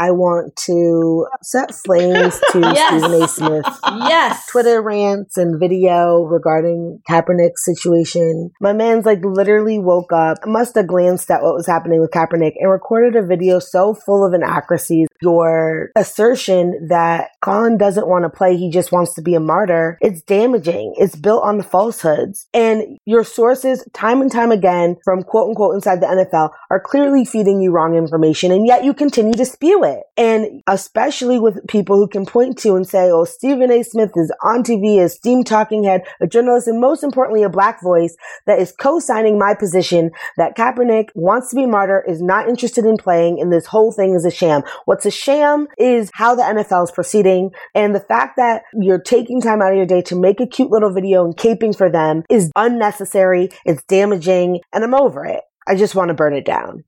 I want to set flames to Yes. Stephen A. Smith. Yes. Twitter rants and video regarding Kaepernick's situation. My man's like literally woke up, must have glanced at what was happening with Kaepernick and recorded a video so full of inaccuracies. Your assertion that Colin doesn't want to play, he just wants to be a martyr, it's damaging. It's built on the falsehoods. And your sources, time and time again, from quote unquote inside the NFL, are clearly feeding you wrong information, and yet you continue to spew it. And especially with people who can point to and say, oh, Stephen A. Smith is on TV, a steam talking head, a journalist, and most importantly, a black voice that is co-signing my position that Kaepernick wants to be a martyr, is not interested in playing, and this whole thing is a sham. What's a sham is how the NFL is proceeding, and the fact that you're taking time out of your day to make a cute little video and caping for them is unnecessary, it's damaging, and I'm over it. I just want to burn it down.